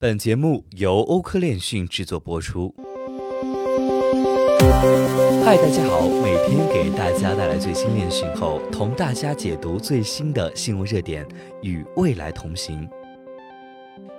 本节目由欧科链讯制作播出。嗨，大家好，每天给大家带来最新链讯后，同大家解读最新的新闻热点，与未来同行。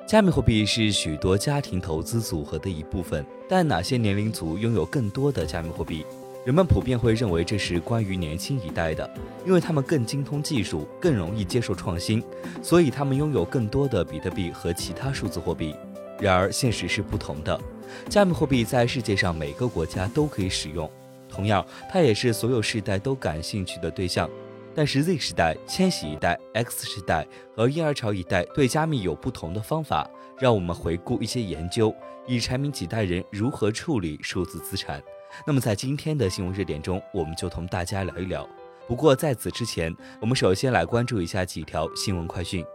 加密货币是许多家庭投资组合的一部分，但哪些年龄组拥有更多的加密货币？人们普遍会认为这是关于年轻一代的，因为他们更精通技术，更容易接受创新，所以他们拥有更多的比特币和其他数字货币。然而，现实是不同的。加密货币在世界上每个国家都可以使用，同样，它也是所有世代都感兴趣的对象。但是，Z 时代、千禧一代、X 时代和婴儿潮一代对加密有不同的方法。让我们回顾一些研究，以阐明几代人如何处理数字资产。那么，在今天的新闻热点中，我们就同大家聊一聊。不过在此之前，我们首先来关注一下几条新闻快讯。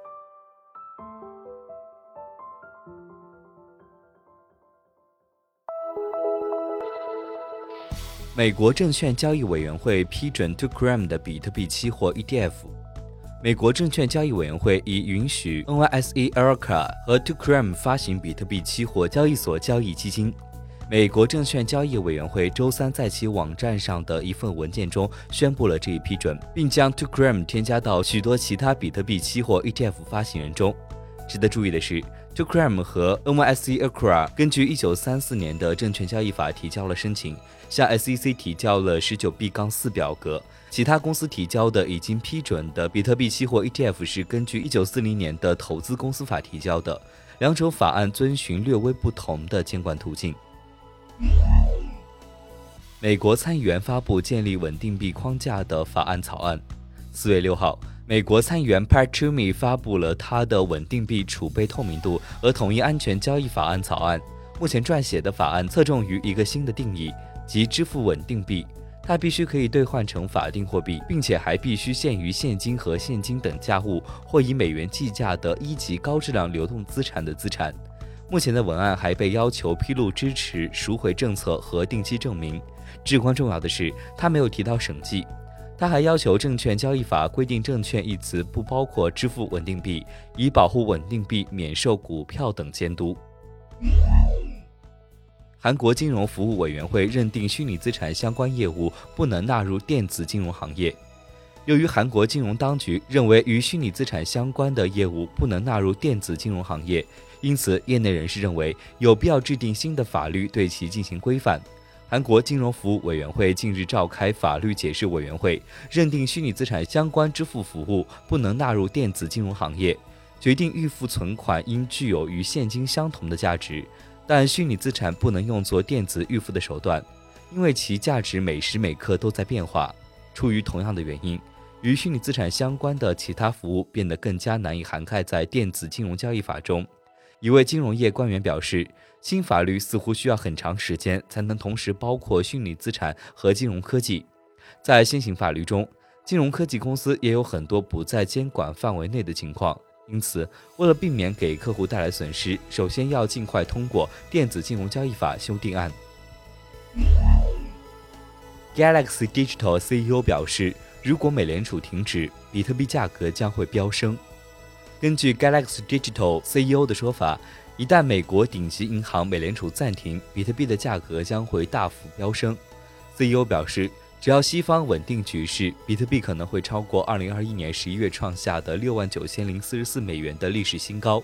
美国证券交易委员会批准 t o c r a m 的比特币期货 ETF。美国证券交易委员会已允许 NYSE Arca 和 t o c r a m 发行比特币期货交易所交易基金。美国证券交易委员会周三在其网站上的一份文件中宣布了这一批准，并将 t o c r a m 添加到许多其他比特币期货 ETF 发行人中。值得注意的是 t o c r a m 和 NYSE Acura 根据1934年的证券交易法提交了申请，向 SEC 提交了 19B-4 表格。其他公司提交的已经批准的比特币期货 ETF 是根据1940年的投资公司法提交的，两种法案遵循略微不同的监管途径。美国参议员发布建立稳定币框架的法案草案。四月六号，美国参议员 Pat Toomey 发布了他的稳定币储备透明度和统一安全交易法案草案。目前撰写的法案侧重于一个新的定义，即支付稳定币。它必须可以兑换成法定货币，并且还必须限于现金和现金等价物或以美元计价的一级高质量流动资产的资产。目前的文案还被要求披露支持赎回政策和定期证明。至关重要的是，他没有提到审计。他还要求证券交易法规定“证券”一词不包括支付稳定币，以保护稳定币免受股票等监督。韩国金融服务委员会认定虚拟资产相关业务不能纳入电子金融行业。由于韩国金融当局认为与虚拟资产相关的业务不能纳入电子金融行业。因此，业内人士认为有必要制定新的法律对其进行规范。韩国金融服务委员会近日召开法律解释委员会，认定虚拟资产相关支付服务不能纳入电子金融行业，决定预付存款应具有与现金相同的价值，但虚拟资产不能用作电子预付的手段，因为其价值每时每刻都在变化。出于同样的原因，与虚拟资产相关的其他服务变得更加难以涵盖在电子金融交易法中。一位金融业官员表示，新法律似乎需要很长时间才能同时包括虚拟资产和金融科技。在现行法律中，金融科技公司也有很多不在监管范围内的情况。因此，为了避免给客户带来损失，首先要尽快通过电子金融交易法修订案。Galaxy Digital CEO 表示，如果美联储停止，比特币价格将会飙升。根据 Galaxy Digital CEO 的说法，一旦美国顶级银行美联储暂停，比特币的价格将会大幅飙升。CEO 表示，只要西方稳定局势，比特币可能会超过2021年11月创下的6万9千零四十四美元的历史新高。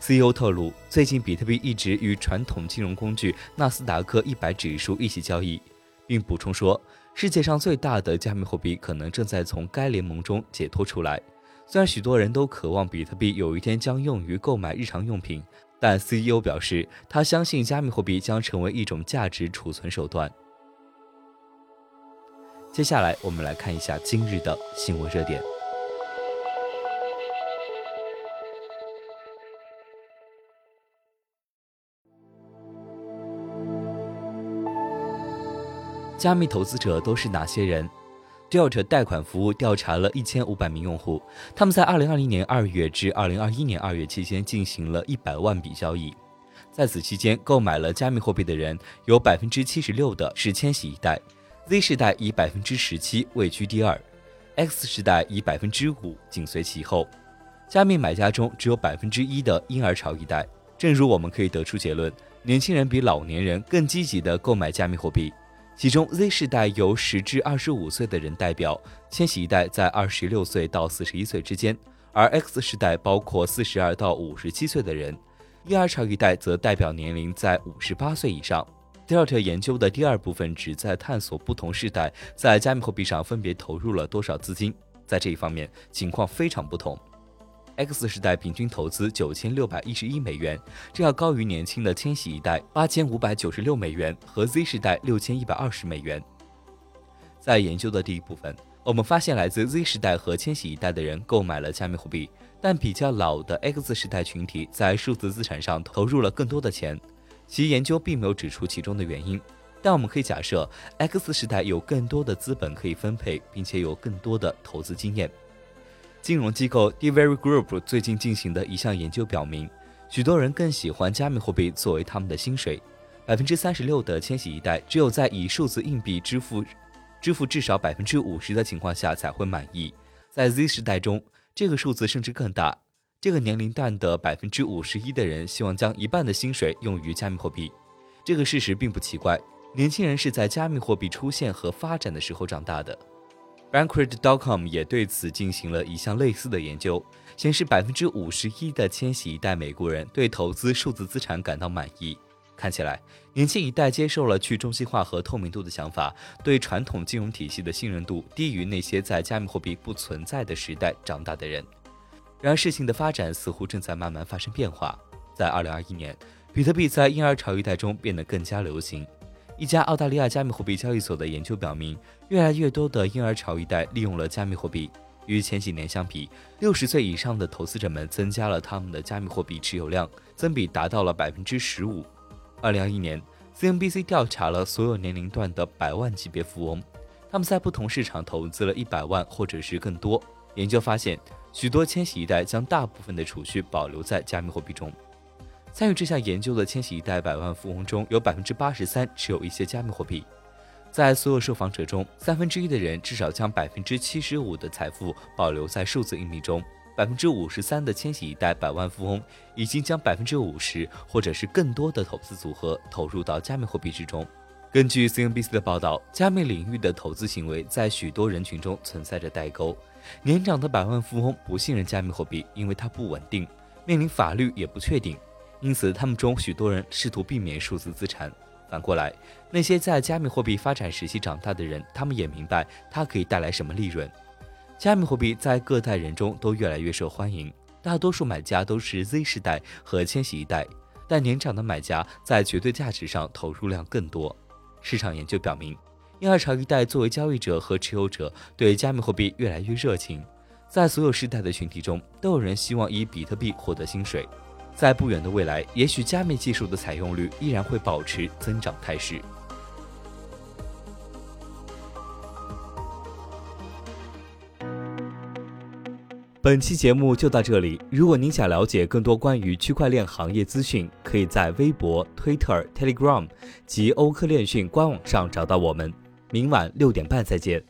CEO 透露，最近比特币一直与传统金融工具纳斯达克100指数一起交易，并补充说，世界上最大的加密货币可能正在从该联盟中解脱出来。虽然许多人都渴望比特币有一天将用于购买日常用品，但 CEO 表示，他相信加密货币将成为一种价值储存手段。接下来，我们来看一下今日的新闻热点。加密投资者都是哪些人 Dot 贷款服务调查了一千五百名用户，他们在二零二零年二月至二零二一年二月期间进行了一百万笔交易。在此期间，购买了加密货币的人有百分之七十六的是千禧一代，Z 世代以百分之十七位居第二，X 世代以百分之五紧随其后。加密买家中只有百分之一的婴儿潮一代。正如我们可以得出结论，年轻人比老年人更积极地购买加密货币。其中，Z 世代由十至二十五岁的人代表，千禧一代在二十六岁到四十一岁之间，而 X 世代包括四十二到五十七岁的人，婴儿潮一代则代表年龄在五十八岁以上。Delta 研究的第二部分旨在探索不同世代在加密货币上分别投入了多少资金，在这一方面情况非常不同。X 时代平均投资九千六百一十一美元，这要高于年轻的千禧一代八千五百九十六美元和 Z 时代六千一百二十美元。在研究的第一部分，我们发现来自 Z 时代和千禧一代的人购买了加密货币，但比较老的 X 时代群体在数字资产上投入了更多的钱。其研究并没有指出其中的原因，但我们可以假设 X 时代有更多的资本可以分配，并且有更多的投资经验。金融机构 d v e r y Group 最近进行的一项研究表明，许多人更喜欢加密货币作为他们的薪水。百分之三十六的千禧一代只有在以数字硬币支付支付至少百分之五十的情况下才会满意。在 Z 时代中，这个数字甚至更大。这个年龄段的百分之五十一的人希望将一半的薪水用于加密货币。这个事实并不奇怪，年轻人是在加密货币出现和发展的时候长大的。Bankrate.com 也对此进行了一项类似的研究，显示百分之五十一的千禧一代美国人对投资数字资产感到满意。看起来，年轻一代接受了去中心化和透明度的想法，对传统金融体系的信任度低于那些在加密货币不存在的时代长大的人。然而，事情的发展似乎正在慢慢发生变化。在2021年，比特币在婴儿潮一代中变得更加流行。一家澳大利亚加密货币交易所的研究表明，越来越多的婴儿潮一代利用了加密货币。与前几年相比，六十岁以上的投资者们增加了他们的加密货币持有量，增比达到了百分之十五。二零二一年，CNBC 调查了所有年龄段的百万级别富翁，他们在不同市场投资了一百万或者是更多。研究发现，许多千禧一代将大部分的储蓄保留在加密货币中。参与这项研究的千禧一代百万富翁中有百分之八十三持有一些加密货币，在所有受访者中，三分之一的人至少将百分之七十五的财富保留在数字硬币中，百分之五十三的千禧一代百万富翁已经将百分之五十或者是更多的投资组合投入到加密货币之中。根据 CNBC 的报道，加密领域的投资行为在许多人群中存在着代沟。年长的百万富翁不信任加密货币，因为它不稳定，面临法律也不确定。因此，他们中许多人试图避免数字资产。反过来，那些在加密货币发展时期长大的人，他们也明白它可以带来什么利润。加密货币在各代人中都越来越受欢迎，大多数买家都是 Z 世代和千禧一代，但年长的买家在绝对价值上投入量更多。市场研究表明，婴儿潮一代作为交易者和持有者对加密货币越来越热情，在所有世代的群体中，都有人希望以比特币获得薪水。在不远的未来，也许加密技术的采用率依然会保持增长态势。本期节目就到这里。如果您想了解更多关于区块链行业资讯，可以在微博、Twitter、Telegram 及欧科链讯官网上找到我们。明晚六点半再见。